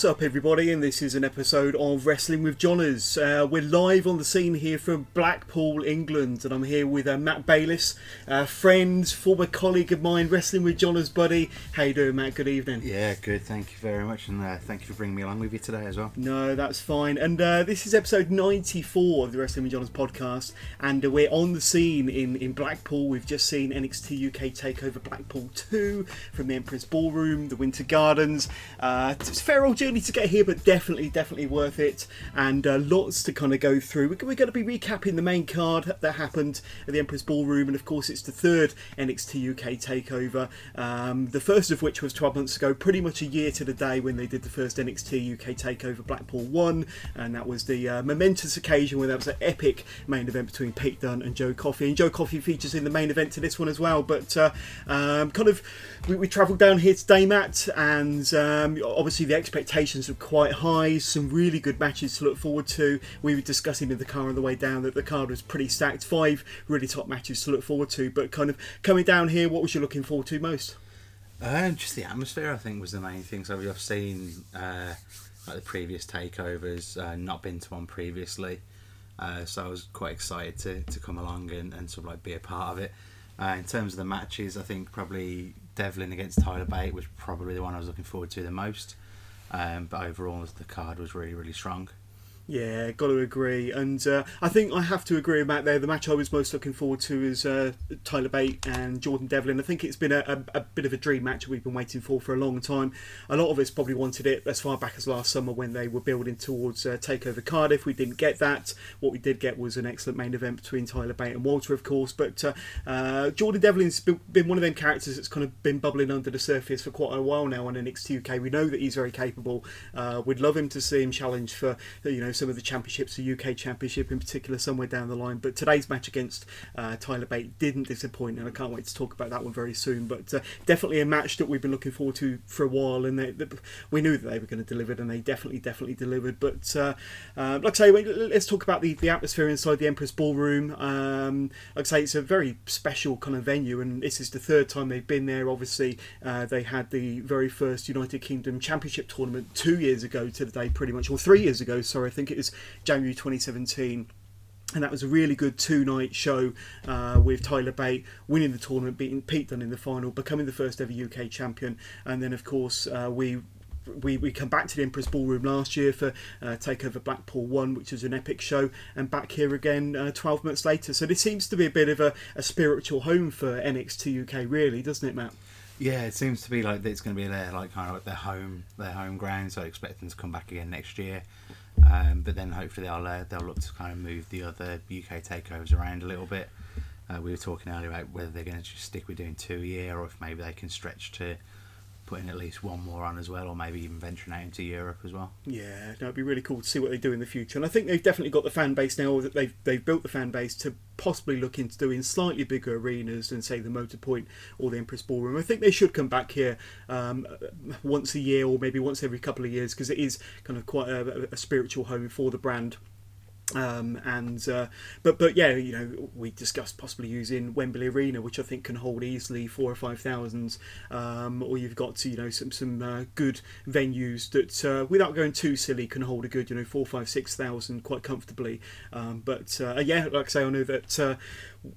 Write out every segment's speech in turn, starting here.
What's up, everybody? And this is an episode of Wrestling with Johners. Uh, we're live on the scene here from Blackpool, England, and I'm here with uh, Matt Bayliss, uh, friend, former colleague of mine, Wrestling with Johners buddy. How you doing, Matt? Good evening. Yeah, good. Thank you very much, and uh, thank you for bringing me along with you today as well. No, that's fine. And uh, this is episode 94 of the Wrestling with Johners podcast, and uh, we're on the scene in, in Blackpool. We've just seen NXT UK Takeover Blackpool 2 from the Empress Ballroom, the Winter Gardens. Uh, it's fair old journey to get here, but definitely, definitely worth it. And uh, lots to kind of go through. We're, going to be recapping the main card that happened at the Empress Ballroom, and of course, it's the third NXT UK takeover. Um, the first of which was 12 months ago, pretty much a year to the day when they did the first NXT UK takeover Blackpool 1, and that was the uh, momentous occasion where that was an epic main event between Pete Dunne and Joe Coffey. And Joe Coffey features in the main event to this one as well, but uh, um, kind of we, we travelled down here today, Matt, and um, obviously the expectations are quite high. Some really good matches to look forward to. We were discussing in the car on the way down that the card was pretty stacked. Five really top matches to look forward to. But kind of coming down here, what was you looking forward to most? Uh, just the atmosphere, I think, was the main thing. So I've seen uh, like the previous takeovers, uh, not been to one previously, uh, so I was quite excited to, to come along and, and sort of like be a part of it. Uh, in terms of the matches, I think probably Devlin against Tyler Bate was probably the one I was looking forward to the most. Um, but overall, the card was really, really strong. Yeah, got to agree. And uh, I think I have to agree about there. The match I was most looking forward to is uh, Tyler Bate and Jordan Devlin. I think it's been a, a, a, bit of a dream match we've been waiting for for a long time. A lot of us probably wanted it as far back as last summer when they were building towards uh, Takeover Cardiff. We didn't get that. What we did get was an excellent main event between Tyler Bate and Walter, of course. But uh, uh, Jordan Devlin's been one of them characters that's kind of been bubbling under the surface for quite a while now on NXT UK. We know that he's very capable. Uh, we'd love him to see him challenge for you know some of the championships, the UK Championship in particular, somewhere down the line. But today's match against uh, Tyler Bate didn't disappoint, and I can't wait to talk about that one very soon. But uh, definitely a match that we've been looking forward to for a while, and they, they, we knew that they were going to deliver, and they definitely, definitely delivered. But uh, uh like I say, let's talk about the, the atmosphere inside the Empress Ballroom. Um, like I say, it's a very special kind of venue, and this is the third time they've been there. Obviously, uh, they had the very first United Kingdom Championship tournament two years ago to the day, pretty much, or three years ago. Sorry, I think it was January 2017 and that was a really good two night show uh, with Tyler Bate winning the tournament, beating Pete Dunne in the final, becoming the first ever UK champion. And then, of course, uh, we. We, we come back to the Empress Ballroom last year for uh, Takeover Blackpool 1, which was an epic show, and back here again uh, 12 months later. So this seems to be a bit of a, a spiritual home for NXT UK, really, doesn't it, Matt? Yeah, it seems to be like it's going to be their like kind of like their home their home ground. So I expect them to come back again next year. Um, but then hopefully they'll uh, they'll look to kind of move the other UK takeovers around a little bit. Uh, we were talking earlier about whether they're going to just stick with doing two a year, or if maybe they can stretch to putting at least one more on as well, or maybe even venturing out into Europe as well. Yeah, it'd be really cool to see what they do in the future. And I think they've definitely got the fan base now that they've they've built the fan base to possibly look into doing slightly bigger arenas than say the Motor Point or the Empress Ballroom. I think they should come back here um, once a year or maybe once every couple of years because it is kind of quite a, a spiritual home for the brand. Um, and uh, but but yeah, you know, we discussed possibly using Wembley Arena, which I think can hold easily four or five thousand. Um, or you've got you know some some uh, good venues that, uh, without going too silly, can hold a good you know four, five, six thousand quite comfortably. Um, but uh, yeah, like I say, I know that uh,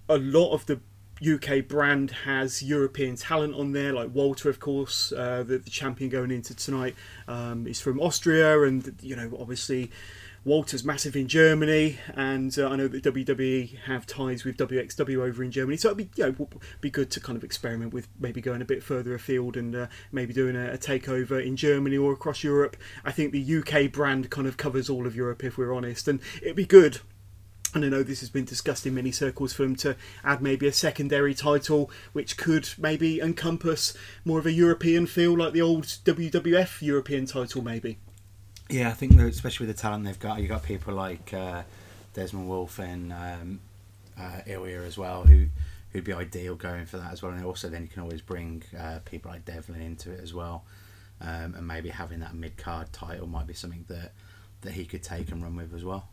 a lot of the UK brand has European talent on there, like Walter, of course, uh, the, the, champion going into tonight um, is from Austria, and you know, obviously Walter's massive in Germany, and uh, I know that WWE have ties with WXW over in Germany, so it'd be you know be good to kind of experiment with maybe going a bit further afield and uh, maybe doing a, a takeover in Germany or across Europe. I think the UK brand kind of covers all of Europe, if we're honest, and it'd be good and I know this has been discussed in many circles for them to add maybe a secondary title which could maybe encompass more of a European feel like the old WWF European title, maybe. Yeah, I think especially with the talent they've got, you got people like uh, Desmond Wolf and um, uh, Ilja as well, who who'd be ideal going for that as well. And also, then you can always bring uh, people like Devlin into it as well, um, and maybe having that mid card title might be something that that he could take and run with as well.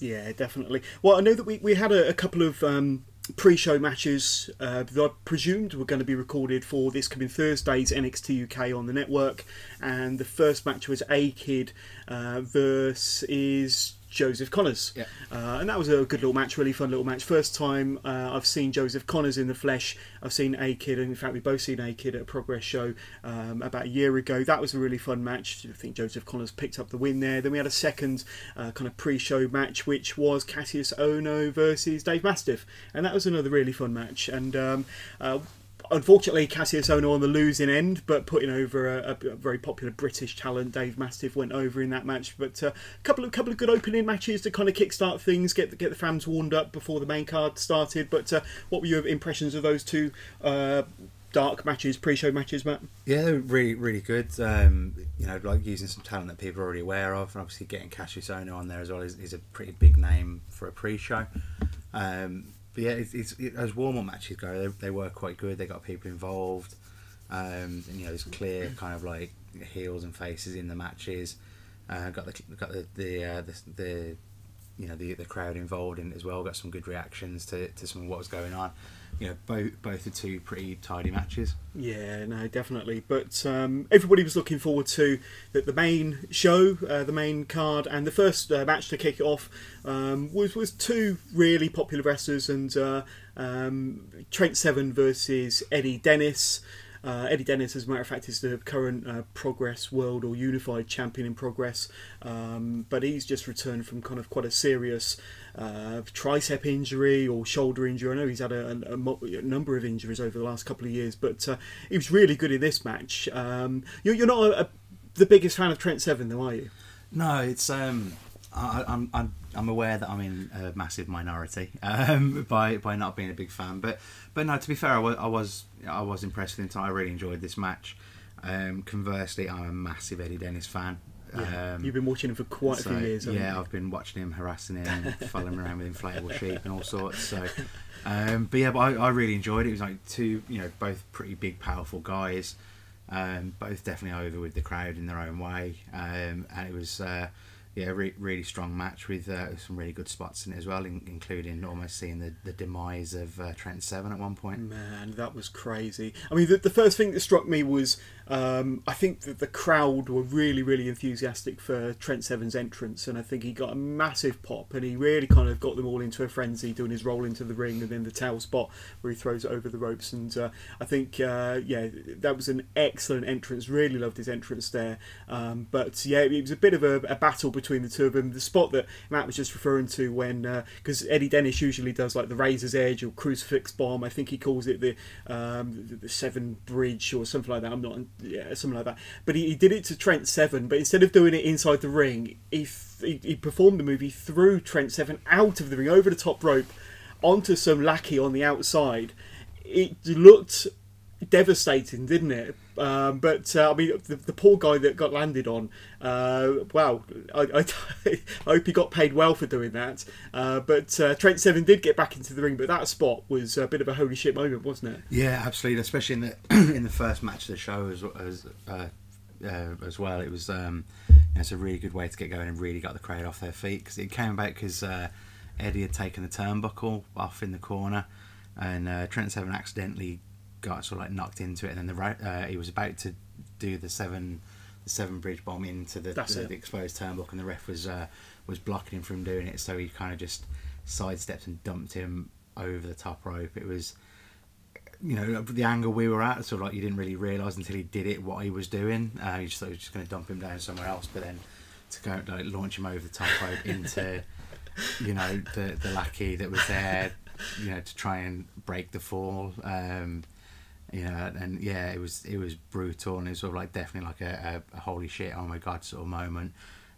Yeah, definitely. Well, I know that we, we had a, a couple of um, pre-show matches uh, that I presumed were going to be recorded for this coming Thursday's NXT UK on the network, and the first match was A Kid uh, versus Joseph Conners, Yeah. uh, and that was a good little match, really fun little match. First time uh, I've seen Joseph Conners in the flesh. I've seen A Kid, and in fact we both seen A Kid at a Progress show um, about a year ago. That was a really fun match. I think Joseph Conners picked up the win there. Then we had a second uh, kind of pre-show match, which was Kassius Ohno versus Dave Mastiff, and that was another really fun match. And um, uh, unfortunately, Kassius Ohno on the losing end, but putting over a, a very popular British talent, Dave Mastiff, went over in that match. But a uh, couple of couple of good opening matches to kind of kickstart things, get the, get the fans warmed up before the main card started. But uh, what were your impressions of those two? Uh, Dark matches, pre-show matches, Matt. Yeah, they were really, really good. Um, you know, like using some talent that people are already aware of, and obviously getting Kassius Ohno on there as well is, is a pretty big name for a pre-show. Um, yeah, it's, it's, it, as warm-up matches go, they, they were quite good. They got people involved. Um, and, you know, there's clear kind of like heels and faces in the matches. Uh, got the got the the, uh, the the you know the the crowd involved in it as well. Got some good reactions to, to some of what was going on. You know, both both are two pretty tidy matches. Yeah, no, definitely. But um, everybody was looking forward to the, the main show, uh, the main card, and the first uh, match to kick it off um, was was two really popular wrestlers, and uh, um, Trent Seven versus Eddie Dennis. Uh, Eddie Dennis, as a matter of fact, is the current uh, Progress World or Unified Champion in Progress, um, but he's just returned from kind of quite a serious uh, tricep injury or shoulder injury. I know he's had a, a, a number of injuries over the last couple of years, but uh, he was really good in this match. Um, you're, you're not a, the biggest fan of Trent Seven, though, are you? No, it's um, I, I'm I'm I'm aware that I'm in a massive minority um, by by not being a big fan, but but no, to be fair, I was I was, I was impressed with him. I really enjoyed this match. Um, conversely, I'm a massive Eddie Dennis fan. Um, You've been watching him for quite a few years. yeah, you? I've been watching him, harassing him, following him around with inflatable sheep and all sorts. So, um, but yeah, but I, I really enjoyed it. It was like two, you know, both pretty big, powerful guys. Um, both definitely over with the crowd in their own way, um, and it was uh, yeah, re- really strong match with uh, some really good spots in it as well, in- including almost seeing the, the demise of uh, Trent Seven at one point. Man, that was crazy. I mean, the, the first thing that struck me was um, I think that the crowd were really, really enthusiastic for Trent Seven's entrance, and I think he got a massive pop, and he really kind of got them all into a frenzy doing his roll into the ring and then the towel spot where he throws it over the ropes. And uh, I think, uh, yeah, that was an excellent entrance. Really loved his entrance there. Um, but yeah, it was a bit of a, a battle between the two of them. The spot that Matt was just referring to when, because Eddie Dennis usually does like the razor's edge or crucifix bomb. I think he calls it the um, the seven bridge or something like that. I'm not, yeah, something like that. But he, he did it to Trent Seven, but instead of doing it inside the ring, he, he, he performed the move. He threw Trent Seven out of the ring over the top rope onto some lackey on the outside. It looked devastating, didn't it? Um, but uh, I mean, the, the poor guy that got landed on. Uh, wow, I, I, I hope he got paid well for doing that. Uh, but uh, Trent Seven did get back into the ring, but that spot was a bit of a holy shit moment, wasn't it? Yeah, absolutely. Especially in the in the first match of the show as as, uh, uh, as well. It was um, you know, it's a really good way to get going and really got the crowd off their feet because it came about because Eddie had taken the turnbuckle off in the corner, and Trent Seven accidentally got sort of like knocked into it, and then the right uh, he was about to do the seven the seven bridge bomb into the, the, the exposed turnbuckle, and the ref was uh, was blocking him from doing it, so he kind of just sidestepped and dumped him over the top rope. It was you know the angle we were at, sort of like you didn't really realise until he did it what he was doing. Uh, you just thought he was just going to dump him down somewhere else, but then to go like launch him over the top rope into you know the the lackey that was there, you know, to try and break the fall. Um, you know, and yeah, it was it was brutal and it was sort of like definitely like a, a, a holy shit, oh my god sort of moment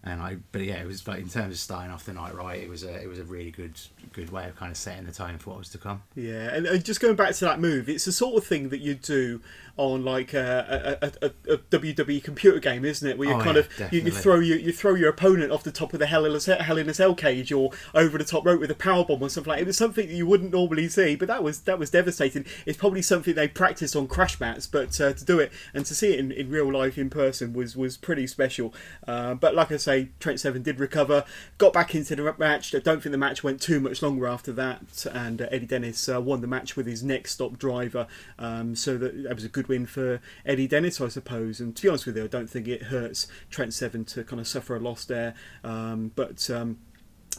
and I but yeah it was but in terms of starting off the night right it was a it was a really good good way of kind of setting the tone for what was to come. Yeah and, and just going back to that move it's the sort of thing that you do on like a, a, a, a WWE computer game isn't it? Where you Oh, kind yeah, of you, you throw your you throw your opponent off the top of the Hell in a Cell, Hell in a Cell cage or over the top rope with a power bomb or something like that. it was something that you wouldn't normally see but that was that was devastating. It's probably something they practiced on crash mats but uh, to do it and to see it in, in real life in person was was pretty special. Uh, but like I say Trent Seven did recover got back into the match I don't think the match went too much longer after that and uh, Eddie Dennis uh, won the match with his next stop driver um, so that, that was a good win for Eddie Dennis I suppose and to be honest with you I don't think it hurts Trent Seven to kind of suffer a loss there um, but um,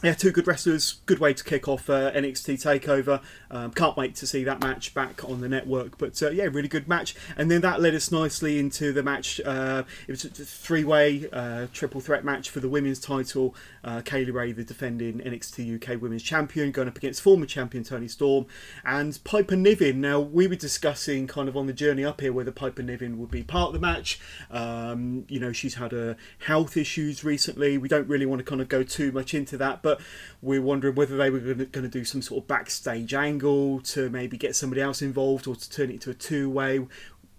yeah, two good wrestlers. Good way to kick off uh, NXT Takeover. Um, can't wait to see that match back on the network. But uh, yeah, really good match. And then that led us nicely into the match. Uh, it was a three-way uh, triple threat match for the women's title. Uh, Kay Lee Ray, the defending NXT UK Women's Champion, going up against former champion Toni Storm and Piper Niven. Now we were discussing kind of on the journey up here whether Piper Niven would be part of the match. Um, you know, she's had a health issues recently. We don't really want to kind of go too much into that, but we're wondering whether they were going to, do some sort of backstage angle to maybe get somebody else involved or to turn it into a two-way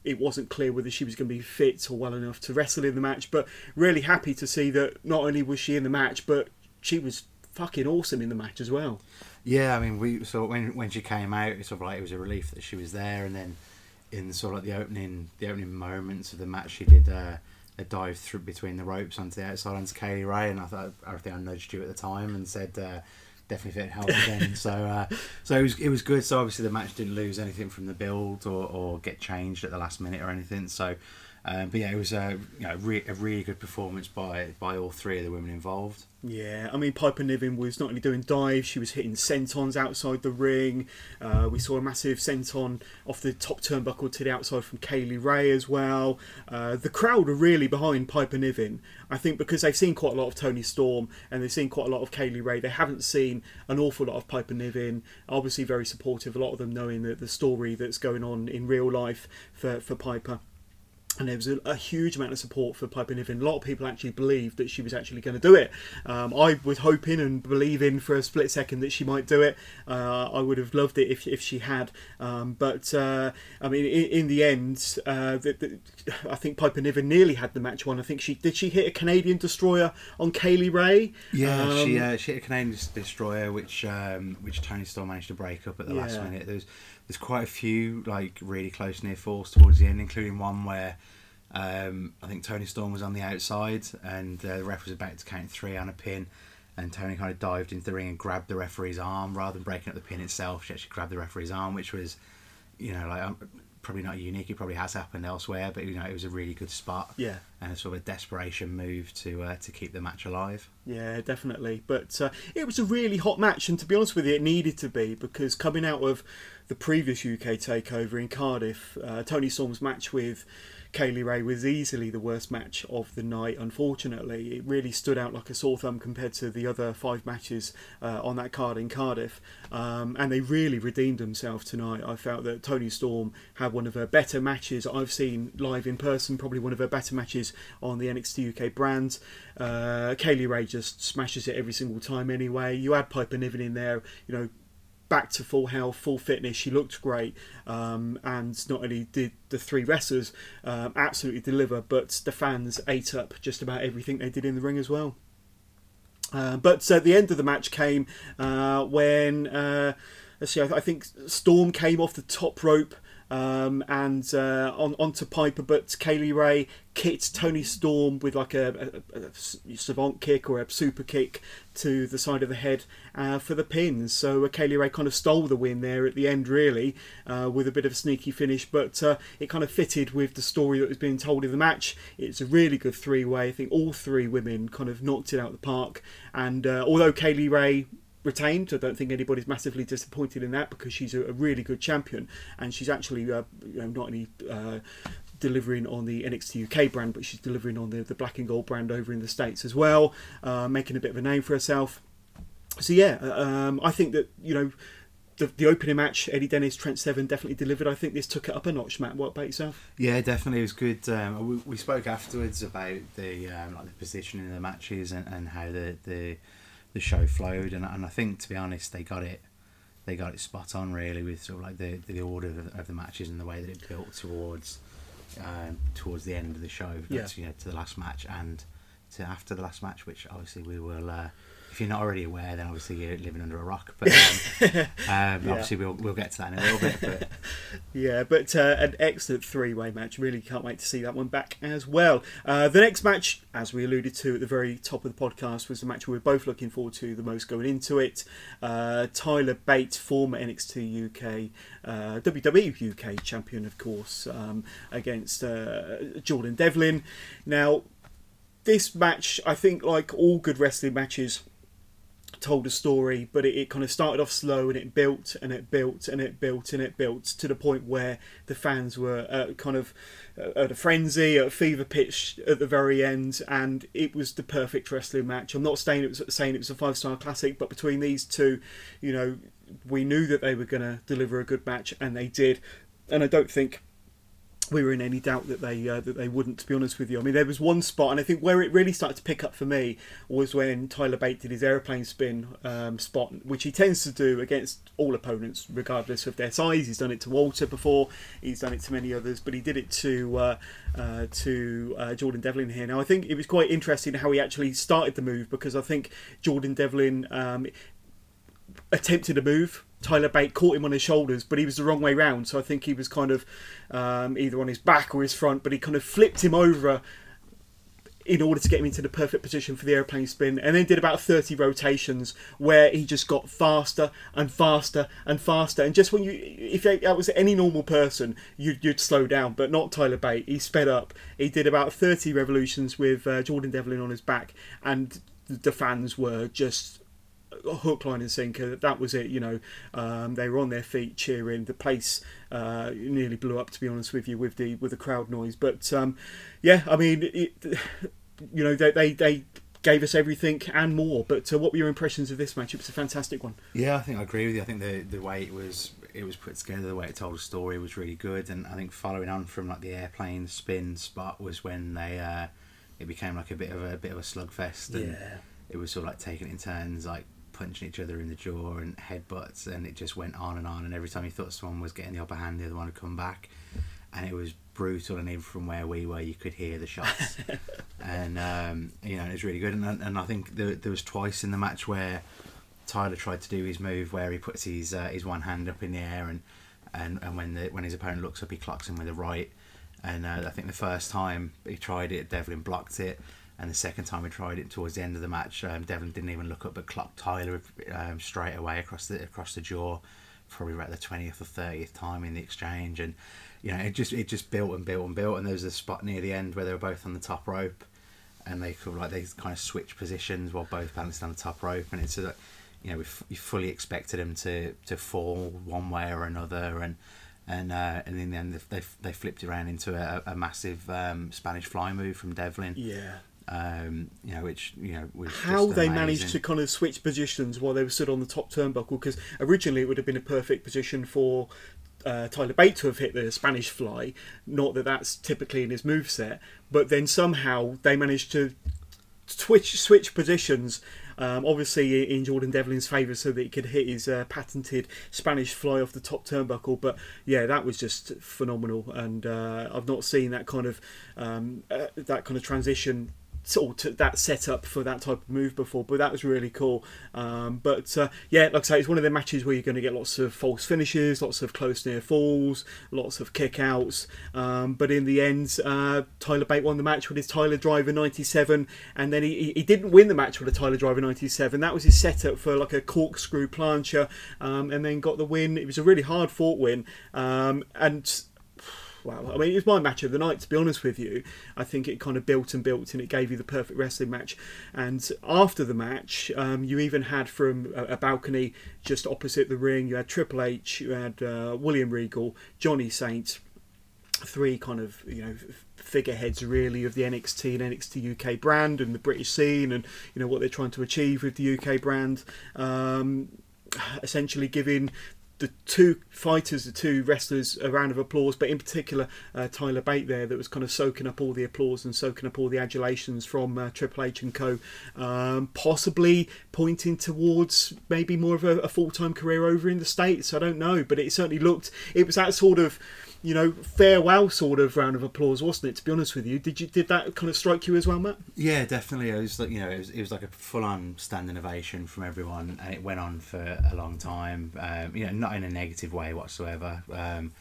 it wasn't clear whether she was going to be fit or well enough to wrestle in the match. But really happy to see that not only was she in the match, but she was fucking awesome in the match as well. Yeah, I mean, we so when when she came out, it's sort of like it was a relief that she was there, and then in sort of like the opening the opening moments of the match, she did uh, a dive through between the ropes onto the outside onto Kay Lee Ray, and I thought I think I nudged you at the time and said. Uh, Definitely fit help again. so, uh, so it was it was good. So obviously the match didn't lose anything from the build or, or get changed at the last minute or anything. So, um, but yeah, it was a you know re- a really good performance by by all three of the women involved. Yeah, I mean Piper Niven was not only doing dives, she was hitting sentons outside the ring. Uh, we saw a massive senton off the top turnbuckle to the outside from Kay Lee Ray as well. Uh, the crowd are really behind Piper Niven. I think because they've seen quite a lot of Toni Storm and they've seen quite a lot of Kay Lee Ray. They haven't seen an awful lot of Piper Niven. Obviously, very supportive. A lot of them knowing the, the story that's going on in real life for, for Piper and there was a, a, huge amount of support for Piper Niven. A lot of people actually believed that she was actually going to do it. Um, I was hoping and believing for a split second that she might do it. Uh, I would have loved it if, if she had. Um, but uh, I mean, in, in the end, uh, the, the, I think Piper Niven nearly had the match won. I think she did. She hit a Canadian destroyer on Kay Lee Ray. Yeah, um, she uh, she hit a Canadian destroyer, which um, which Toni Storm managed to break up at the yeah. last minute. There's there's quite a few like really close near falls towards the end, including one where um, I think Toni Storm was on the outside and uh, the ref was about to count three on a pin. And Toni kind of dived into the ring and grabbed the referee's arm rather than breaking up the pin itself. She actually grabbed the referee's arm, which was, you know, like um, probably not unique. It probably has happened elsewhere, but you know, it was a really good spot. Yeah, and a sort of a desperation move to uh, to keep the match alive. Yeah, definitely. But uh, it was a really hot match, and to be honest with you, it needed to be because coming out of the previous UK takeover in Cardiff, uh, Toni Storm's match with Kay Lee Ray was easily the worst match of the night. Unfortunately, it really stood out like a sore thumb compared to the other five matches uh, on that card in Cardiff, um, and they really redeemed themselves tonight. I felt that Toni Storm had one of her better matches I've seen live in person, probably one of her better matches on the NXT UK brand. Uh, Kay Lee Ray just smashes it every single time. Anyway, you add Piper Niven in there, you know back to full health, full fitness. She looked great, um, and not only did the three wrestlers um, absolutely deliver, but the fans ate up just about everything they did in the ring as well. Uh, but uh, the end of the match came uh, when uh, let's see, I, I, think Storm came off the top rope. Um, and uh, on onto Piper, but Kay Lee Ray kicked Toni Storm with like a, a, a, savate kick or a super kick to the side of the head uh, for the pins. So uh, Kay Lee Ray kind of stole the win there at the end, really, uh, with a bit of a sneaky finish, but uh, it kind of fitted with the story that was being told in the match. It's a really good three way. I think all three women kind of knocked it out of the park, and uh, although Kay Lee Ray retained. I don't think anybody's massively disappointed in that because she's a, a really good champion and she's actually uh, you know, not only uh, delivering on the NXT UK brand, but she's delivering on the, the black and gold brand over in the States as well, uh, making a bit of a name for herself. So yeah, um, I think that you know the, the opening match, Eddie Dennis, Trent Seven definitely delivered. I think this took it up a notch. Matt, what about yourself? Yeah, definitely, it was good. Um, we, we spoke afterwards about the um, like the positioning of the matches and, and how the, the the show flowed, and, and I think to be honest, they got it they got it spot on really with sort of like the the order of, of the matches and the way that it built towards um, towards the end of the show, Yeah. to, you know, to the last match and to after the last match, which obviously we will. Uh, if you're not already aware, then obviously you're living under a rock. But um, um, obviously we'll we'll get to that in a little bit. But Yeah, but uh, an excellent three-way match. Really can't wait to see that one back as well. Uh, the next match, as we alluded to at the very top of the podcast, was the match we were both looking forward to the most going into it. Uh, Tyler Bate, former NXT UK, uh, WWE UK champion, of course, um, against uh, Jordan Devlin. Now, this match, I think, like all good wrestling matches, told a story, but it, it kind of started off slow and it built and it built and it built and it built to the point where the fans were uh, kind of uh, at a frenzy, at a fever pitch at the very end, and it was the perfect wrestling match. I'm not saying it was saying it was a five star classic, but between these two, you know, we knew that they were going to deliver a good match, and they did. And I don't think we were in any doubt that they uh, that they wouldn't. To be honest with you, I mean there was one spot, and I think where it really started to pick up for me was when Tyler Bate did his aeroplane spin um, spot, which he tends to do against all opponents, regardless of their size. He's done it to Walter before, he's done it to many others, but he did it to uh, uh, to uh, Jordan Devlin here. Now I think it was quite interesting how he actually started the move because I think Jordan Devlin um, attempted a move. Tyler Bate caught him on his shoulders, but he was the wrong way round. So I think he was kind of um, either on his back or his front, but he kind of flipped him over in order to get him into the perfect position for the airplane spin, and then did about 30 rotations where he just got faster and faster and faster. And just when you, if that was any normal person, you'd, you'd slow down, but not Tyler Bate. He sped up. He did about 30 revolutions with uh, Jordan Devlin on his back, and the fans were just hook, line, and sinker. That was it. You know, um, they were on their feet cheering. The place uh, nearly blew up, to be honest with you, with the with the crowd noise. But um, yeah, I mean, it, you know, they, they they gave us everything and more. But uh, what were your impressions of this match? It was a fantastic one. Yeah, I think I agree with you. I think the the way it was it was put together, the way it told a story was really good, and I think following on from like the airplane spin spot was when they uh, it became like a bit of a, bit of a slugfest, and it was sort of like taking it in turns, like punching each other in the jaw and headbutts, and it just went on and on. And every time you thought someone was getting the upper hand, the other one would come back, and it was brutal. And even from where we were, you could hear the shots, and um, you know it was really good. And, and I think there, there was twice in the match where Tyler tried to do his move where he puts his uh, his one hand up in the air and and, and when the when his opponent looks up he clocks him with a right and uh, I think the first time he tried it Devlin blocked it and the second time we tried it towards the end of the match um, Devlin didn't even look up but clocked Tyler um, straight away across the across the jaw. Probably about the 20th or 30th time in the exchange. And you know it just it just built and built and built. And there was a spot near the end where they were both on the top rope. And they could like they kind of switch positions while both balanced on the top rope. And it's a you know we, f- we fully expected them to to fall one way or another. And and uh, and in the end they they flipped it around into a, a massive um, Spanish fly move from Devlin. Yeah. Um, you know which you know was How they managed to kind of switch positions while they were stood on the top turnbuckle because originally it would have been a perfect position for uh, Tyler Bate to have hit the Spanish fly. Not that that's typically in his move set, but then somehow they managed to switch switch positions. Um, obviously in Jordan Devlin's favour, so that he could hit his uh, patented Spanish fly off the top turnbuckle. But yeah, that was just phenomenal, and uh, I've not seen that kind of um, uh, that kind of transition sort of that setup for that type of move before, but that was really cool. Um, but uh, yeah, like I say, it's one of the matches where you're going to get lots of false finishes, lots of close near falls, lots of kickouts. Um, but in the end, uh, Tyler Bate won the match with his Tyler Driver 97, and then he, he didn't win the match with a Tyler Driver 97. That was his setup for like a corkscrew plancher, um, and then got the win. It was a really hard fought win, um, and wow. I mean, it was my match of the night, to be honest with you. I think it kind of built and built and it gave you the perfect wrestling match. And after the match, um, you even had from a, balcony just opposite the ring, you had Triple H, you had uh, William Regal, Johnny Saint. three kind of you know figureheads really of the NXT and NXT UK brand and the British scene and you know what they're trying to achieve with the UK brand. Um, essentially giving the two fighters, the two wrestlers, a round of applause, but in particular uh, Tyler Bate there, that was kind of soaking up all the applause and soaking up all the adulations from uh, Triple H and Co. Um, possibly pointing towards maybe more of a, a full time career over in the States. I don't know, but it certainly looked, it was that sort of you know, farewell sort of round of applause, wasn't it? To be honest with you, did you did that kind of strike you as well, Matt? Yeah, definitely. It was like you know, it was, it was like a full on standing ovation from everyone, and it went on for a long time. Um, you know, not in a negative way whatsoever. Um,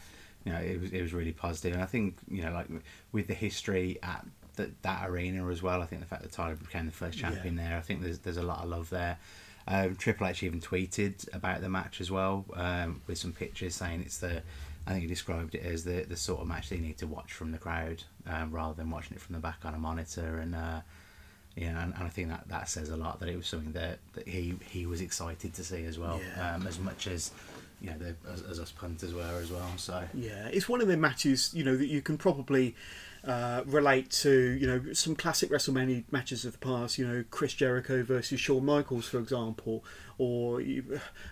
you know, it was it was really positive, and I think you know, like with the history at that that arena as well. I think the fact that Tyler became the first champion yeah. there, I think there's there's a lot of love there. Um, Triple H even tweeted about the match as well, um, with some pictures saying it's the I think he described it as the the sort of match they need to watch from the crowd um, rather than watching it from the back on a monitor. And uh, yeah, and, and, I think that, that says a lot that it was something that, that he he was excited to see as well, yeah. um, as much as you know the, as, as us punters were as well. So yeah, it's one of the matches you know that you can probably uh, relate to you know some classic WrestleMania matches of the past. You know Chris Jericho versus Shawn Michaels, for example, or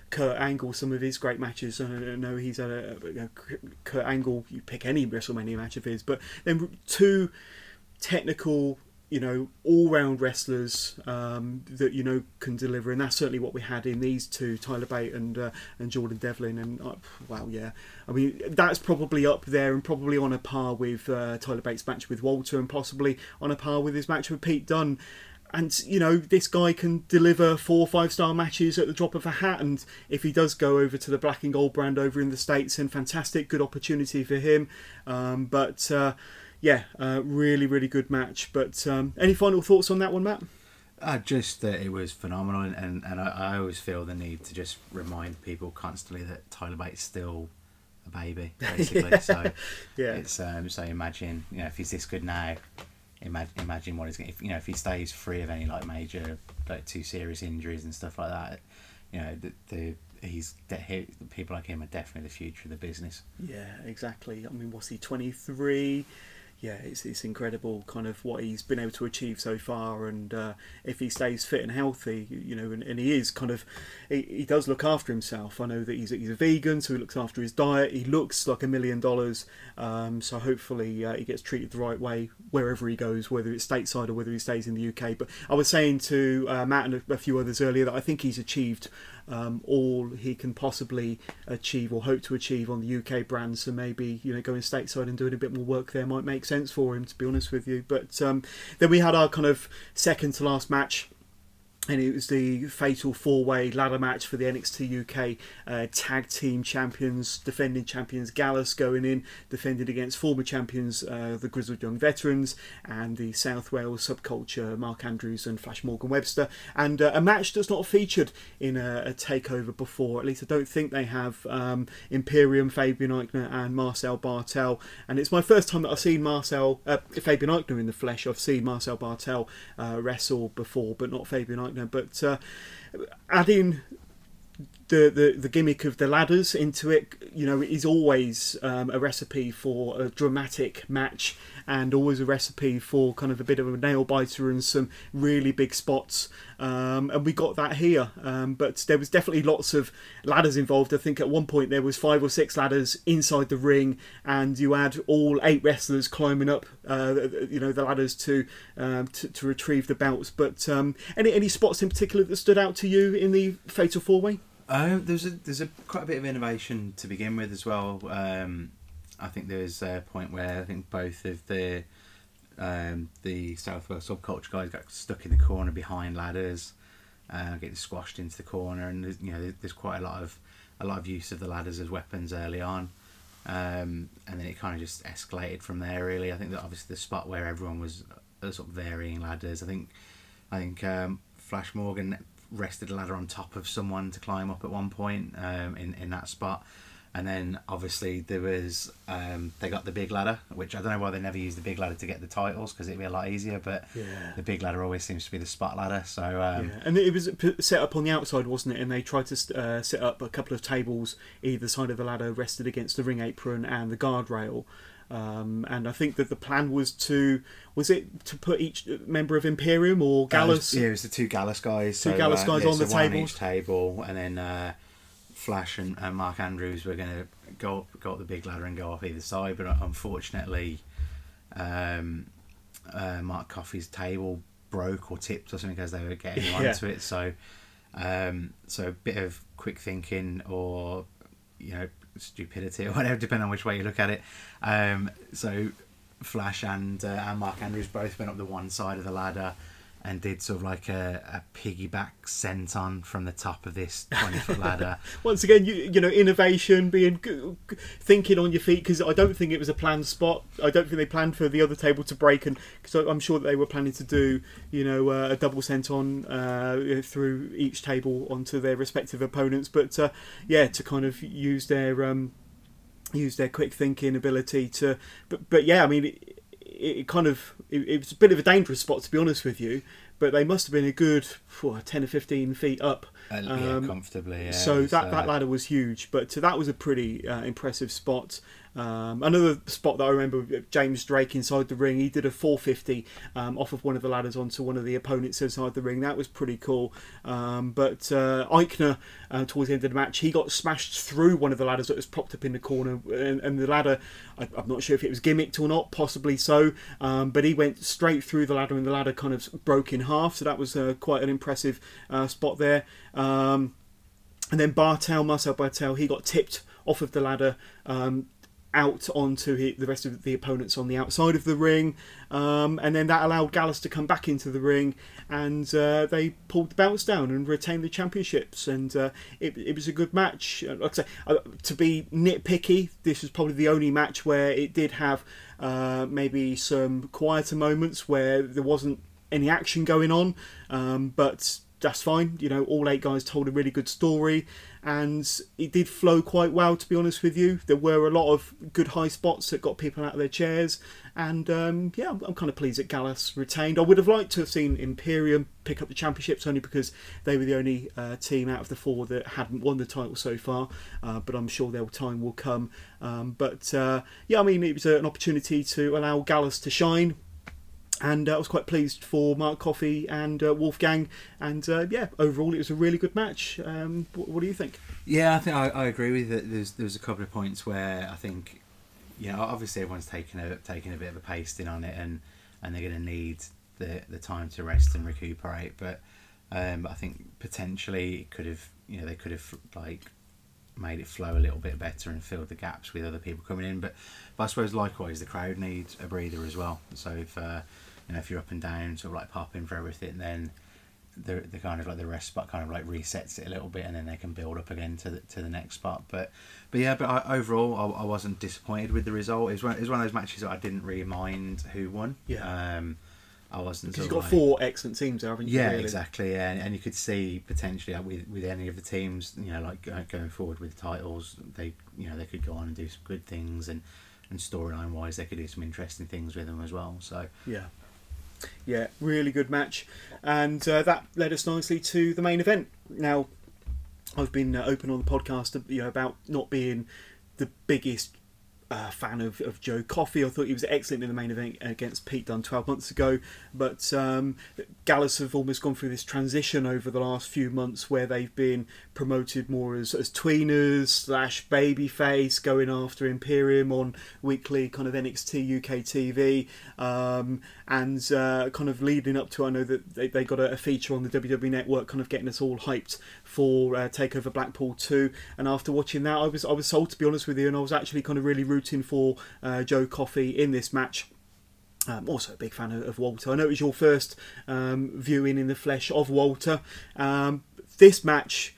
Kurt Angle. Some of his great matches. I know he's had a, Kurt Angle. You pick any WrestleMania match of his, but then two technical you know, all round wrestlers um, that you know can deliver, and that's certainly what we had in these two, Tyler Bate and uh, and Jordan Devlin. And uh, wow, yeah, I mean that's probably up there and probably on a par with uh, Tyler Bate's match with Walter, and possibly on a par with his match with Pete Dunne. And you know this guy can deliver four or five star matches at the drop of a hat. And if he does go over to the black and gold brand over in the states, then fantastic, good opportunity for him. Um, but uh, yeah, uh, really, really good match. But um, any final thoughts on that one, Matt? Uh, just that it was phenomenal, and, and I, I, always feel the need to just remind people constantly that Tyler Bate's still a baby, basically. yeah. So yeah, it's um, so imagine you know if he's this good now, imagine imagine what he's going. You know if he stays free of any like major like two serious injuries and stuff like that, you know the, the he's de- people like him are definitely the future of the business. Yeah, exactly. I mean, what's he twenty three? Yeah, it's, it's incredible kind of what he's been able to achieve so far. And uh, if he stays fit and healthy, you know, and, and he is kind of, he, he, does look after himself. I know that he's, he's a vegan, so he looks after his diet. He looks like a million dollars. Um, so hopefully uh, he gets treated the right way wherever he goes, whether it's stateside or whether he stays in the UK. But I was saying to uh, Matt and a, a few others earlier that I think he's achieved um, all he can possibly achieve or hope to achieve on the UK brand. So maybe you know going stateside and doing a bit more work there might make sense for him. To be honest with you, but um, then we had our kind of second to last match and it was the fatal four-way ladder match for the NXT UK uh, Tag Team Champions, defending champions Gallus going in, defending against former champions uh, the Grizzled Young Veterans and the South Wales Subculture Mark Andrews and Flash Morgan Webster, and uh, a match that's not featured in a, a, takeover before. At least I don't think they have. Um, Imperium, Fabian Aichner, and Marcel Bartel. and it's my first time that I've seen Marcel uh, Fabian Aichner in the flesh. I've seen Marcel Bartel uh, wrestle before, but not Fabian Aichner but uh, adding the, the the gimmick of the ladders into it, you know, is always um, a recipe for a dramatic match and always a recipe for kind of a bit of a nail biter and some really big spots. Um, and we got that here, um, but there was definitely lots of ladders involved. I think at one point there was five or six ladders inside the ring, and you had all eight wrestlers climbing up, uh, you know, the ladders to, um, to, to retrieve the belts. But um, any any spots in particular that stood out to you in the Fatal Four Way? Uh, there's a there's a quite a bit of innovation to begin with as well. Um, I think there's a point where I think both of the um, the South Wales Subculture guys got stuck in the corner behind ladders, uh, getting squashed into the corner, and you know there's quite a lot of a lot of use of the ladders as weapons early on, um, and then it kind of just escalated from there. Really, I think that obviously the spot where everyone was uh, sort of varying ladders. I think I think um, Flash Morgan rested a ladder on top of someone to climb up at one point um, in in that spot and then obviously there was um, they got the big ladder, which I don't know why they never use the big ladder to get the titles because it'd be a lot easier. But yeah. the big ladder always seems to be the spot ladder. So um, yeah. and it was set up on the outside, wasn't it? And they tried to uh, set up a couple of tables either side of the ladder, rested against the ring apron and the guardrail. Um, and I think that the plan was to was it to put each member of Imperium or Gallus? Uh, yeah, it was the two Gallus guys. Two Gallus guys yeah, on the one table. each table, and then uh, Flash and, and Mark Andrews were going to go up, go up the big ladder and go off either side, but unfortunately, um, uh, Mark Coffey's table broke or tipped or something as they were getting Yeah. onto it. So, um, so a bit of quick thinking or you know stupidity or whatever, depending on which way you look at it. Um, so Flash and uh, and Mark Andrews both went up the one side of the ladder and did sort of like a, a piggyback senton from the top of this 20 foot ladder. Once again, you you know, innovation, being thinking on your feet because I don't think it was a planned spot. I don't think they planned for the other table to break, and because I'm sure that they were planning to do, you know, uh, a double senton uh, through each table onto their respective opponents. But uh, yeah, to kind of use their um, use their quick thinking ability to. But but yeah, I mean. It, it kind of it, it was a bit of a dangerous spot to be honest with you, but they must have been a good ten or fifteen feet up Uh, yeah, Um, comfortably. Yeah, so that, uh, that ladder was huge, but uh, that was a pretty uh, impressive spot. Um, another spot that I remember, uh, James Drake inside the ring, he did a 450 um, off of one of the ladders onto one of the opponents inside the ring. That was pretty cool. Um, but uh, Aichner, uh, towards the end of the match, he got smashed through one of the ladders that was propped up in the corner, and, and the ladder, I, I'm not sure if it was gimmicked or not, possibly so, um, but he went straight through the ladder, and the ladder kind of broke in half. So that was uh, quite an impressive uh, spot there. Um, and then Bartel, Marcel Bartel, he got tipped off of the ladder um, out onto he, the rest of the opponents on the outside of the ring. Um, and then that allowed Gallus to come back into the ring and uh, they pulled the belts down and retained the championships. And uh, it, it was a good match. Uh, Like I say, uh, to be nitpicky, this was probably the only match where it did have uh, maybe some quieter moments where there wasn't any action going on. Um, but that's fine. You know, all eight guys told a really good story, and it did flow quite well. To be honest with you, there were a lot of good high spots that got people out of their chairs, and um, yeah, I'm, kind of pleased that Gallus retained. I would have liked to have seen Imperium pick up the championships only because they were the only uh, team out of the four that hadn't won the title so far. Uh, but I'm sure their time will come. Um, but uh, yeah, I mean, it was an opportunity to allow Gallus to shine and uh, I was quite pleased for Mark Coffey and uh, Wolfgang. And uh, yeah, overall, it was a really good match. Um, what, what do you think? Yeah, I think I, I agree with it. There's there's a couple of points where I think, you know, obviously everyone's taking a taking a bit of a pasting on it, and and they're going to need the the time to rest and recuperate. But um, I think potentially it could have, you know, they could have like made it flow a little bit better and filled the gaps with other people coming in. But but I suppose likewise the crowd needs a breather as well. So if uh, you know if you're up and down, sort of like popping for everything, then the the kind of like the rest spot kind of like resets it a little bit, and then they can build up again to the to the next spot. But but yeah, but I, overall, I, I wasn't disappointed with the result. It was one, it was one of those matches that I didn't really mind who won. Yeah. Um, I wasn't. Because you've got like- four excellent teams there, haven't you? yeah, really? exactly. Yeah, and, and you could see potentially with with any of the teams, you know, like going forward with titles, they you know they could go on and do some good things, and and storyline wise, they could do some interesting things with them as well. So Yeah. Yeah, really good match. And uh, that led us nicely to the main event. Now, I've been uh, open on the podcast you know, about not being the biggest uh, fan of, of Joe Coffey. I thought he was excellent in the main event against Pete Dunne 12 months ago. But um, Gallus have almost gone through this transition over the last few months where they've been promoted more as, as tweeners slash babyface, going after Imperium on weekly kind of NXT UK TV. Um, and uh, kind of leading up to, I know that they, they got a, a feature on the WWE Network, kind of getting us all hyped for uh, Takeover Blackpool 2. And after watching that, I was I was sold to be honest with you, and I was actually kind of really rooting for uh, Joe Coffey in this match. I'm also a big fan of, of Walter. I know it was your first um, viewing in the flesh of Walter. Um, this match,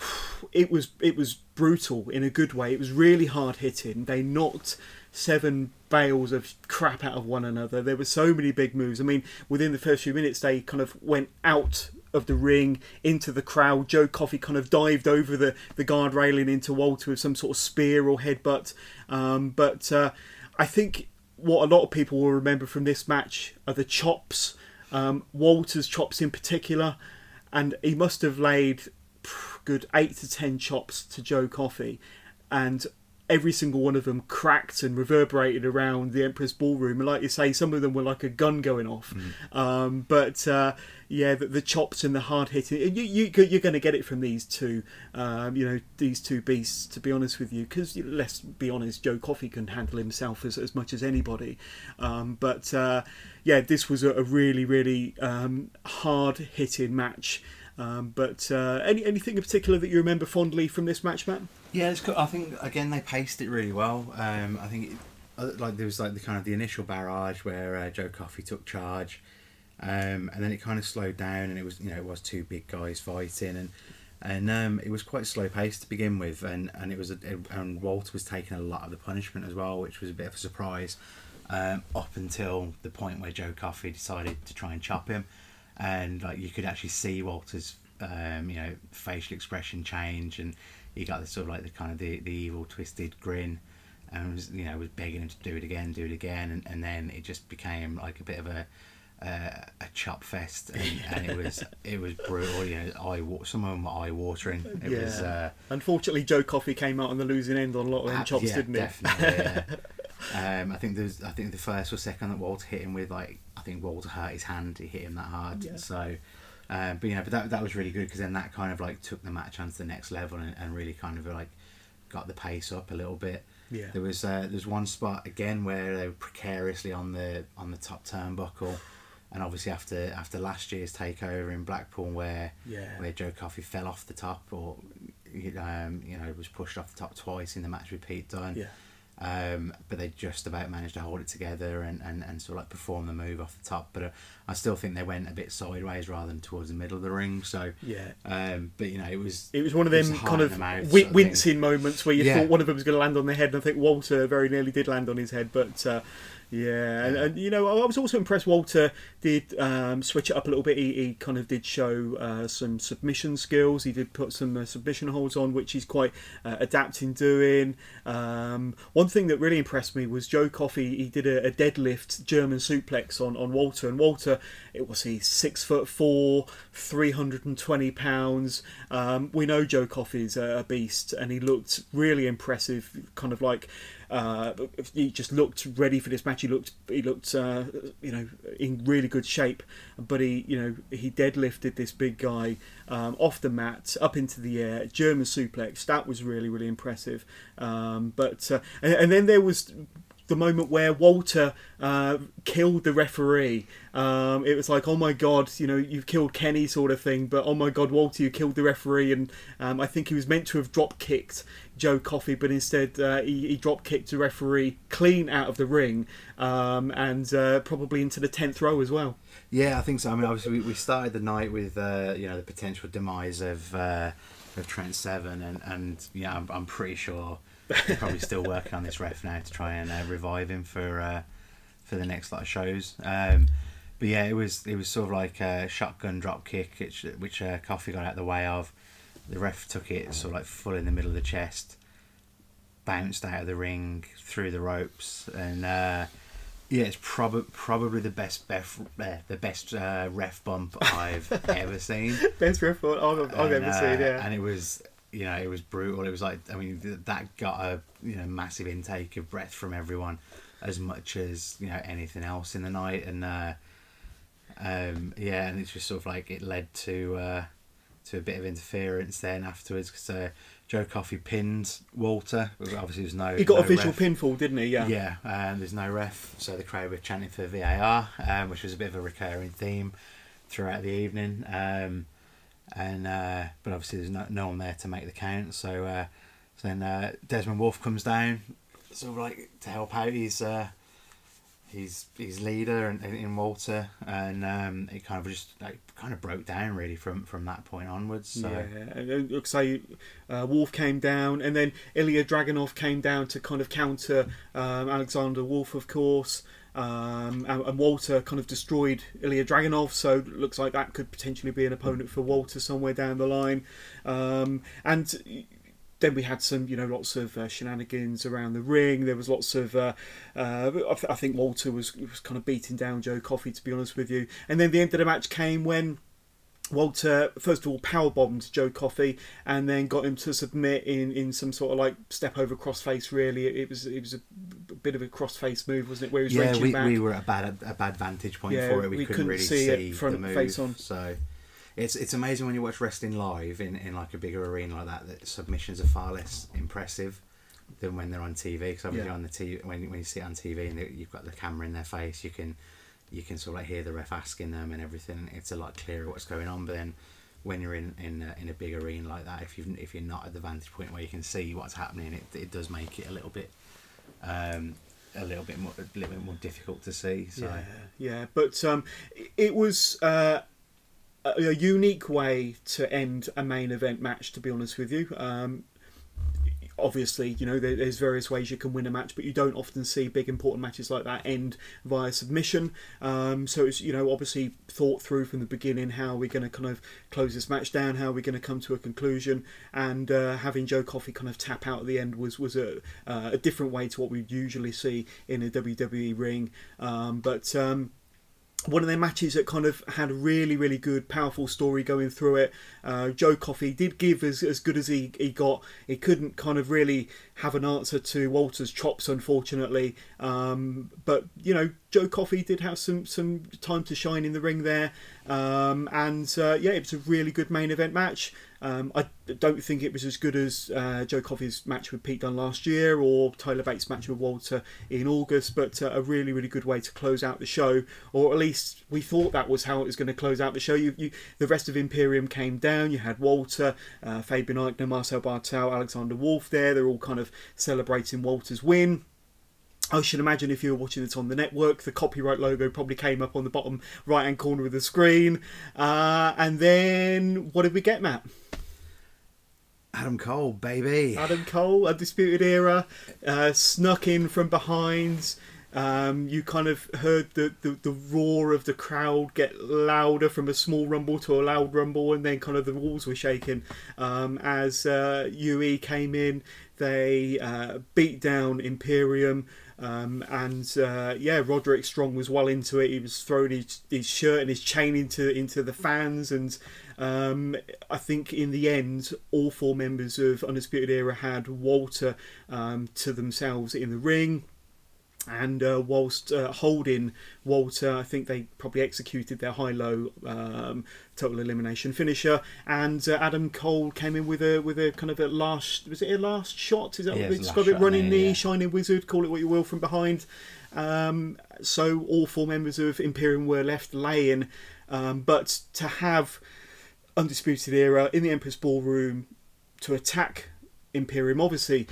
it was it was brutal in a good way. It was really hard hitting. They knocked seven bales of crap out of one another. There were so many big moves. I mean, within the first few minutes, they kind of went out of the ring into the crowd. Joe Coffey kind of dived over the, the guard railing into Walter with some sort of spear or headbutt. Um, but uh, I think what a lot of people will remember from this match are the chops, um, Walter's chops in particular, and he must have laid good eight to ten chops to Joe Coffey, and every single one of them cracked and reverberated around the Empress ballroom. And like you say, some of them were like a gun going off. Um, but uh, yeah, the, the chops and the hard hitting, you, you, you're going to get it from these two, um, you know, these two beasts, to be honest with you. Because let's be honest, Joe Coffey can handle himself as, as much as anybody. Um, but uh, yeah, this was a, a really, really um, hard hitting match. Um, but uh, any anything in particular that you remember fondly from this match, Matt? Yeah, it's cool. I think again they paced it really well. Um, I think it, uh, like there was like the kind of the initial barrage where uh, Joe Coffey took charge, um, and then it kind of slowed down, and it was you know it was two big guys fighting, and and um, it was quite slow paced to begin with, and and it was a, and Walter was taking a lot of the punishment as well, which was a bit of a surprise. Um, up until the point where Joe Coffey decided to try and chop him, and like you could actually see Walter's um, you know facial expression change, and he got this sort of like the kind of the, the evil twisted grin, and was you know was begging him to do it again, do it again, and, and then it just became like a bit of a uh, a chop fest, and, and it was it was brutal. You know, eye some of them were eye watering. It was. Uh, Unfortunately, Joe Coffey came out on the losing end on a lot of them chops, yeah, didn't he? Definitely. Yeah. um, I think there's. I think the first or second that Walter hit him with, like, I think Walter hurt his hand. He hit him that hard. Yeah. So, um, but you know, but that that was really good because then that kind of like took the match onto the next level and, and really kind of like got the pace up a little bit. Yeah. There was uh, there's one spot again where they were precariously on the on the top turnbuckle, and obviously after after last year's takeover in Blackpool where Yeah. where Joe Coffey fell off the top or um, you know was pushed off the top twice in the match with Pete Dunne. Yeah. Um, but they just about managed to hold it together and, and, and sort of like perform the move off the top. But uh, I still think they went a bit sideways rather than towards the middle of the ring. So Yeah. um, but you know it was It was one of them kind of wi- sort of thing. wincing moments where you Yeah. thought one of them was going to land on their head, and I think Walter very nearly did land on his head. But uh, yeah, and, and you know, I was also impressed. Walter did um, switch it up a little bit. He, he kind of did show uh, some submission skills. He did put some uh, submission holds on, which he's quite uh, adept in doing. Um, one thing that really impressed me was Joe Coffey. He did a, a deadlift German suplex on, on Walter, and Walter, it was he six foot four, three hundred and twenty pounds. Um, we know Joe Coffey's a, a beast, and he looked really impressive. Kind of like uh, he just looked ready for this match. He looked he looked uh, you know in really good shape, but he you know he deadlifted this big guy um, off the mat up into the air, German suplex. That was really really impressive. Um, but uh, and, and then there was the moment where Walter uh, killed the referee. Um, it was like, oh my god, you know, you've killed Kenny, sort of thing. But oh my god, Walter, you killed the referee. And um, I think he was meant to have drop kicked Joe Coffey, but instead uh, he, he drop kicked the referee clean out of the ring um, and uh, probably into the tenth row as well. Yeah, I think so. I mean, obviously, we, we started the night with uh, you know the potential demise of uh, of Trent Seven, and and yeah, I'm, I'm pretty sure probably still working on this ref now to try and uh, revive him for uh, for the next lot of shows. Um, but yeah, it was it was sort of like a shotgun drop kick, which which uh, Coffey got out of the way of. The ref took it sort of like full in the middle of the chest, bounced out of the ring through the ropes, and uh, yeah, it's probably probably the best bef- uh, the best uh, ref bump I've ever seen. Best ref I've, I've And, ever uh, seen. Yeah. and it was you know it was brutal. It was like I mean th- that got a you know massive intake of breath from everyone, as much as you know anything else in the night, and uh, um, yeah, and it's just sort of like it led to uh, to a bit of interference then afterwards because uh, Joe Coffey pinned Walter. Obviously, there's no he got no a visual ref. pinfall, didn't he? Yeah. Yeah, and there's no ref, so the crowd were chanting for VAR, um, which was a bit of a recurring theme throughout the evening. Um, and uh, but obviously there's no, no one there to make the count, so, uh, so then uh, Desmond Wolf comes down, sort of like to help out his uh, his his leader and in, Walter, and um, it kind of just like kind of broke down really from from that point onwards. So Yeah, and like uh, Wolf came down, and then Ilja Dragunov came down to kind of counter um, Alexander Wolf, of course. Um, and, and Walter kind of destroyed Ilja Dragunov, so looks like that could potentially be an opponent for Walter somewhere down the line. Um, and then we had some, you know, lots of uh, shenanigans around the ring. There was lots of, uh, uh, I, th- I think Walter was was kind of beating down Joe Coffey, to be honest with you. And then the end of the match came when Walter first of all power bombed Joe Coffey and then got him to submit in, in some sort of like step over crossface. Really, it, it was it was a bit of a crossface move, wasn't it? Where he was yeah, we, back. we were at a bad a bad vantage point Yeah, for it. We, we couldn't, couldn't really see see, it front the move. face on. So it's it's amazing when you watch wrestling live in, in like a bigger arena like that. That submissions are far less impressive than when they're on TV. Because obviously Yeah. on the TV, when when you see it on TV and you've got the camera in their face, you can you can sort of like hear the ref asking them and everything. It's a lot clearer what's going on. But then when you're in in a, in a big arena like that, if you if you're not at the vantage point where you can see what's happening, it it does make it a little bit. Um, a little bit more, a little bit more difficult to see. So Yeah, yeah, but um, it was uh, a, unique way to end a main event match. To be honest with you, um, obviously, you know there's various ways you can win a match, but you don't often see big important matches like that end via submission. Um, so it's you know obviously thought through from the beginning how we're going to kind of close this match down, how we're going to come to a conclusion, and uh, having Joe Coffey kind of tap out at the end was was a uh, a different way to what we usually see in a WWE ring. Um, but um, one of their matches that kind of had a really, really good, powerful story going through it. Uh, Joe Coffey did give as, as good as he, he got. He couldn't kind of really have an answer to Walter's chops, unfortunately. Um, but, you know, Joe Coffey did have some, some time to shine in the ring there. Um, and, uh, yeah, it was a really good main event match. Um, I don't think it was as good as uh, Joe Coffey's match with Pete Dunne last year or Tyler Bate's match with Walter in August, but uh, a really, really good way to close out the show, or at least we thought that was how it was going to close out the show. You, you, the rest of Imperium came down. You had Walter, uh, Fabian Aichner, Marcel Barthel, Alexander Wolf there. They're all kind of celebrating Walter's win. I should imagine if you were watching it on the network, the copyright logo probably came up on the bottom right hand corner of the screen. Uh, and then what did we get, Matt? Adam Cole, baby. Adam Cole, Undisputed Era, uh, snuck in from behind. Um, you kind of heard the, the, the roar of the crowd get louder from a small rumble to a loud rumble, and then kind of the walls were shaking um, as uh, UE came in. They uh, beat down Imperium. Um, and uh, yeah, Roderick Strong was well into it. He was throwing his, his shirt and his chain into into the fans, and um, I think in the end, all four members of Undisputed Era had Walter um, to themselves in the ring. And uh, whilst uh, holding Walter, I think they probably executed their high-low um, total elimination finisher. And uh, Adam Cole came in with a with a kind of a last was it a last shot? Is that Yeah, what they it's a last describe it? Running knee, yeah. shining wizard, call it what you will from behind. Um, so all four members of Imperium were left laying, um, but to have Undisputed Era in the Empress Ballroom to attack Imperium, obviously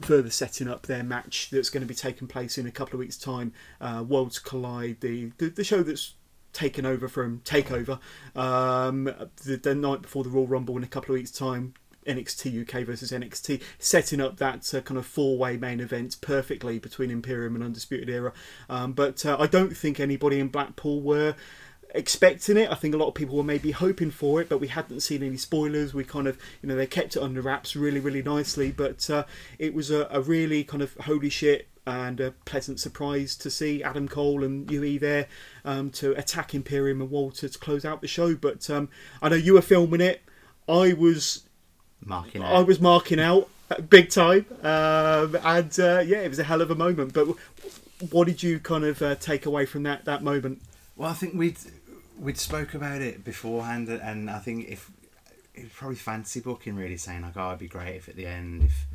further setting up their match that's going to be taking place in a couple of weeks' time. Uh, Worlds Collide, the, the the show that's taken over from Takeover, um, the, the night before the Royal Rumble in a couple of weeks' time. NXT UK versus NXT, setting up that uh, kind of four-way main event perfectly between Imperium and Undisputed Era. Um, but uh, I don't think anybody in Blackpool were expecting it. I think a lot of people were maybe hoping for it, but we hadn't seen any spoilers. We kind of, you know, they kept it under wraps really, really nicely. But uh, it was a, a really kind of holy shit and a pleasant surprise to see Adam Cole and UE there um, to attack Imperium and Walter to close out the show. But um, I know you were filming it. I was Marking Out. I was marking out uh, big time, um, and uh, yeah, it was a hell of a moment. But what did you kind of uh, take away from that that moment? Well, I think we'd we'd spoke about it beforehand, and I think if it was probably fancy booking, really saying like, "Oh, it'd be great if at the end if."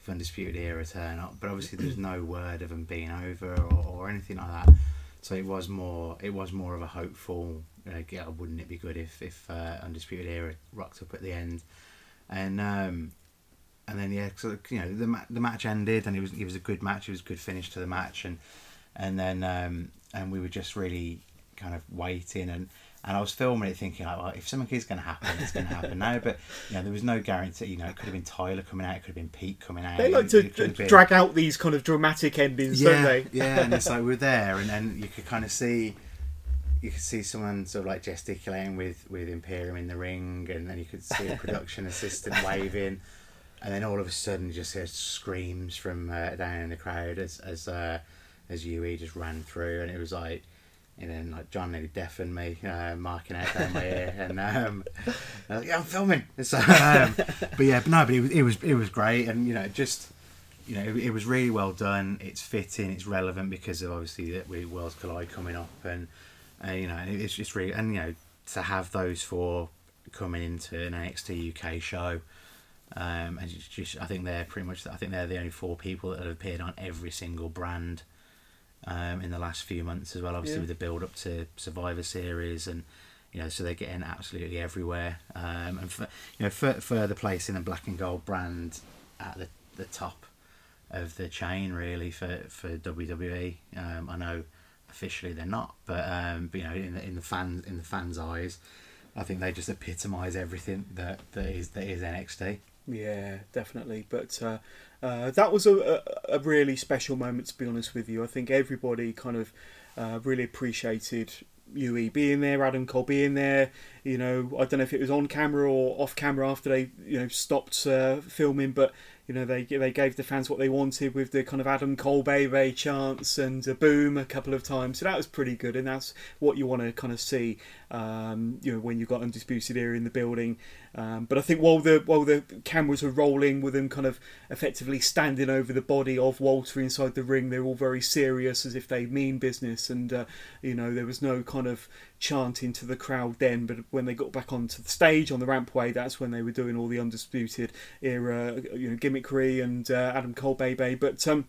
If Undisputed Era turn up, but obviously there's no word of them being over or, or anything like that. So it was more, it was more of a hopeful. Wouldn't it be good if if uh, Undisputed Era rocked up at the end, and um, and then yeah, so you know the ma- the match ended and it was it was a good match. It was a good finish to the match, and and then um, and we were just really kind of waiting and. And I was filming it thinking, like, well, if something is going to happen, it's going to happen now. But you know, there was no guarantee. You know, it could have been Tyler coming out, it could have been Pete coming out. They like to been- drag out these kind of dramatic endings, yeah, don't they? yeah, and it's like we're there, and then you could kind of see, you could see someone sort of like gesticulating with with Imperium in the ring, and then you could see a production assistant waving, and then all of a sudden you just hear screams from uh, down in the crowd as as uh, as UE just ran through, and it was like. And then like John nearly deafened me, uh, marking out down my ear, and um, like, yeah, I'm filming. So, um, but yeah, but no, but it was it was it was great, and you know, just you know, it, it was really well done. It's fitting, it's relevant because of obviously that we Worlds Collide coming up, and uh, you know, it's just really, and you know, to have those four coming into an NXT UK show. Um, and just, I think they're pretty much. I think they're the only four people that have appeared on every single brand um, in the last few months as well. Obviously, Yeah. with the build up to Survivor Series, and you know, so they're getting absolutely everywhere. Um, and for, you know, for, further placing the black and gold brand at the the top of the chain, really for for WWE. Um, I know officially they're not, but um, but you know, in the in the fans in the fans' eyes, I think they just epitomise everything that that is that is NXT. Yeah, definitely. But uh, uh, that was a, a, really special moment, to be honest with you. I think everybody kind of uh, really appreciated UE being there, Adam Cole being there. You know, I don't know if it was on camera or off camera after they you know stopped uh, filming, but you know they they gave the fans what they wanted with the kind of Adam Cole baby chants and a boom a couple of times. So that was pretty good, and that's what you want to kind of see. Um, you know, when you've got undisputed era in the building. Um, but I think while the while the cameras were rolling with them kind of effectively standing over the body of Walter inside the ring, they're all very serious as if they mean business, and uh, you know there was no kind of chanting to the crowd then. But when they got back onto the stage on the rampway, that's when they were doing all the undisputed era, you know, gimmickry and uh, Adam Cole baby. But um,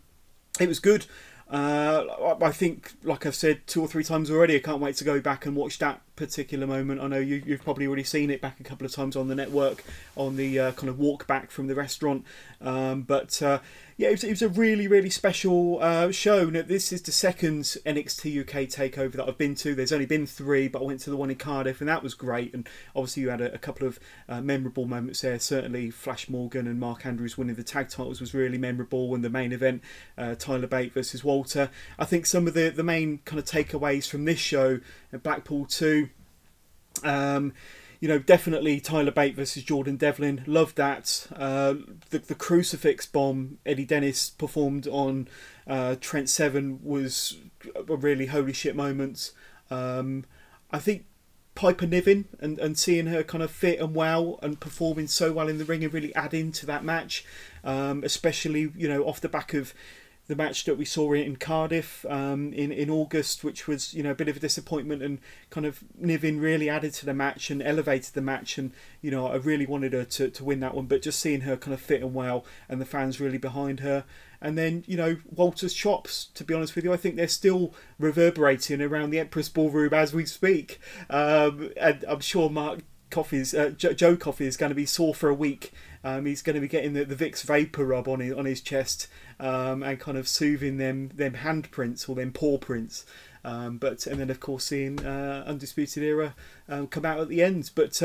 it was good. Uh, I think, like I've said two or three times already, I can't wait to go back and watch that particular moment. I know you, you've probably already seen it back a couple of times on the network on the uh, kind of walk back from the restaurant. Um, but uh, yeah, it was, it was a really, really special uh, show. Now, this is the second NXT UK takeover that I've been to. There's only been three, but I went to the one in Cardiff and that was great. And obviously, you had a, a couple of uh, memorable moments there. Certainly, Flash Morgan and Mark Andrews winning the tag titles was really memorable. And the main event, uh, Tyler Bate versus Walter. I think some of the, the main kind of takeaways from this show, uh, Blackpool 2, um, you know, definitely Tyler Bate versus Jordan Devlin. Loved that. Uh, the, the crucifix bomb Eddie Dennis performed on uh, Trent Seven was a really holy shit moment. Um, I think Piper Niven and, and seeing her kind of fit and well and performing so well in the ring and really adding to that match, um, especially you know off the back of the match that we saw in Cardiff um, in in August, which was you know a bit of a disappointment, and kind of Niven really added to the match and elevated the match, and you know I really wanted her to, to win that one, but just seeing her kind of fit and well, and the fans really behind her, and then you know Walter's chops. To be honest with you, I think they're still reverberating around the Empress Ballroom as we speak, um, and I'm sure Mark Coffey's uh, Joe, Coffey is going to be sore for a week. Um, he's going to be getting the, the Vicks vapor rub on his on his chest um, and kind of soothing them them handprints or them paw prints. Um, but and then of course seeing uh, Undisputed Era um, come out at the end. But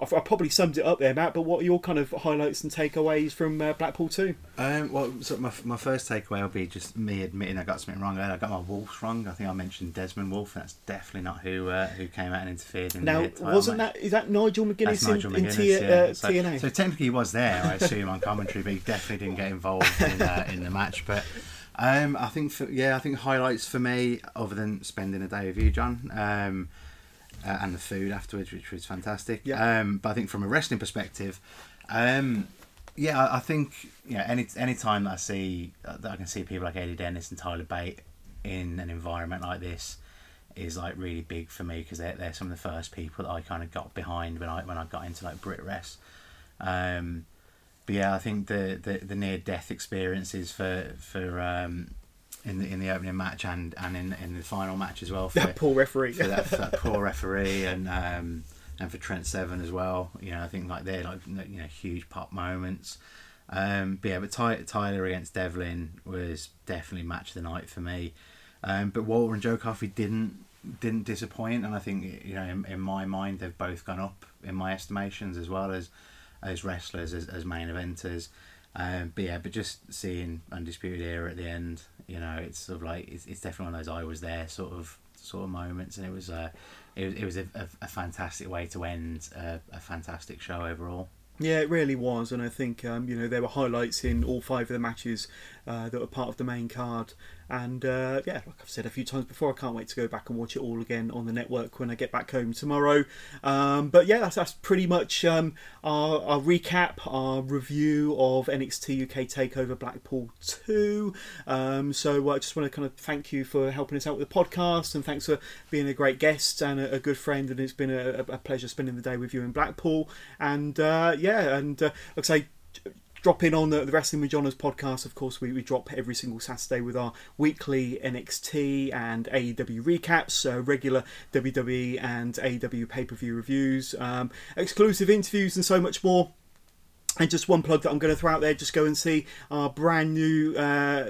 I've, I've probably summed it up there, Matt. But what are your kind of highlights and takeaways from uh, Blackpool Two? Um, well, so my, my first takeaway will be just me admitting I got something wrong. I got my Wolves wrong. I think I mentioned Desmond Wolf. and That's definitely not who uh, who came out and interfered in Now, the wasn't match. that is that Nigel McGuinness, Nigel in, in McGuinness, T, yeah. uh, so, TNA? so technically he was there, I assume, on commentary, but he definitely didn't get involved in, uh, in the match. But um, I think, for, yeah, I think highlights for me, other than spending a day with you, John, um, uh, and the food afterwards, which was fantastic. Yeah. Um, but I think from a wrestling perspective, um, yeah, I, I think you know any any time that I see uh, that I can see people like Eddie Dennis and Tyler Bate in an environment like this is like really big for me because they're, they're some of the first people that I kind of got behind when I when I got into like BritWres. Um, but yeah, I think the, the, the near death experiences for for um, in the in the opening match and, and in in the final match as well for, that poor referee. for that, for that poor referee and um, and for Trent Seven as well. You know, I think like they're like you know huge pop moments. Um, but yeah, but Ty- Tyler against Devlin was definitely match of the night for me. Um, but Walter and Joe Coffey didn't didn't disappoint, and I think you know in, in my mind they've both gone up in my estimations as well as as wrestlers as, as main eventers. Um, but yeah, but just seeing Undisputed Era at the end, you know, it's sort of like it's, it's definitely one of those I was there sort of sort of moments, and it was uh, it was it was a, a, a fantastic way to end a, a fantastic show overall. Yeah, it really was, and I think um, you know there were highlights in all five of the matches uh, that were part of the main card. And uh, yeah, like I've said a few times before, I can't wait to go back and watch it all again on the network when I get back home tomorrow. Um, but yeah, that's, that's pretty much um, our, our, recap, our review of NXT UK Takeover Blackpool 2. Um, so I just want to kind of thank you for helping us out with the podcast and thanks for being a great guest and a, a good friend. And it's been a, a, pleasure spending the day with you in Blackpool. And uh, yeah, and uh, like I say, drop in on the, the Wrestling with Johners podcast. Of course, we, we drop every single Saturday with our weekly NXT and AEW recaps, uh, regular WWE and AEW pay per view reviews, um, exclusive interviews, and so much more. And just one plug that I'm going to throw out there, just go and see our brand new uh,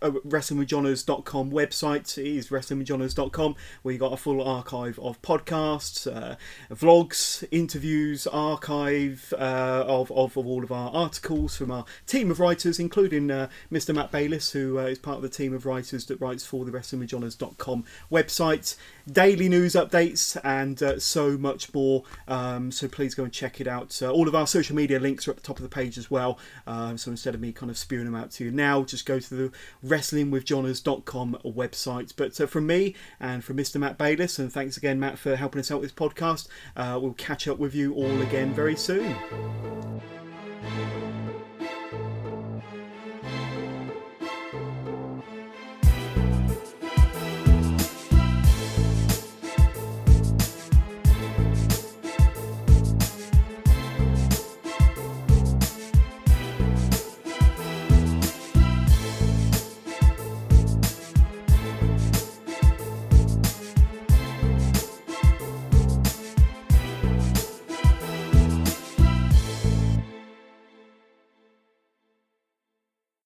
wrestlingwithjohners.com website. It is wrestlingwithjohners.com where you got a full archive of podcasts, uh, vlogs, interviews, archive uh, of, of, of, all of our articles from our team of writers, including uh, Mr. Matt Bayliss, who uh, is part of the team of writers that writes for the wrestlingwithjohners.com website. Daily news updates and uh, so much more. Um, so please go and check it out. all of our social media links are the top of the page as well. Um, so instead of me kind of spewing them out to you now, just go to the wrestlingwithjohners.com website. But uh, from me and from Mr. Matt Bayliss, and thanks again, Matt, for helping us out with this podcast. Uh, we'll catch up with you all again very soon.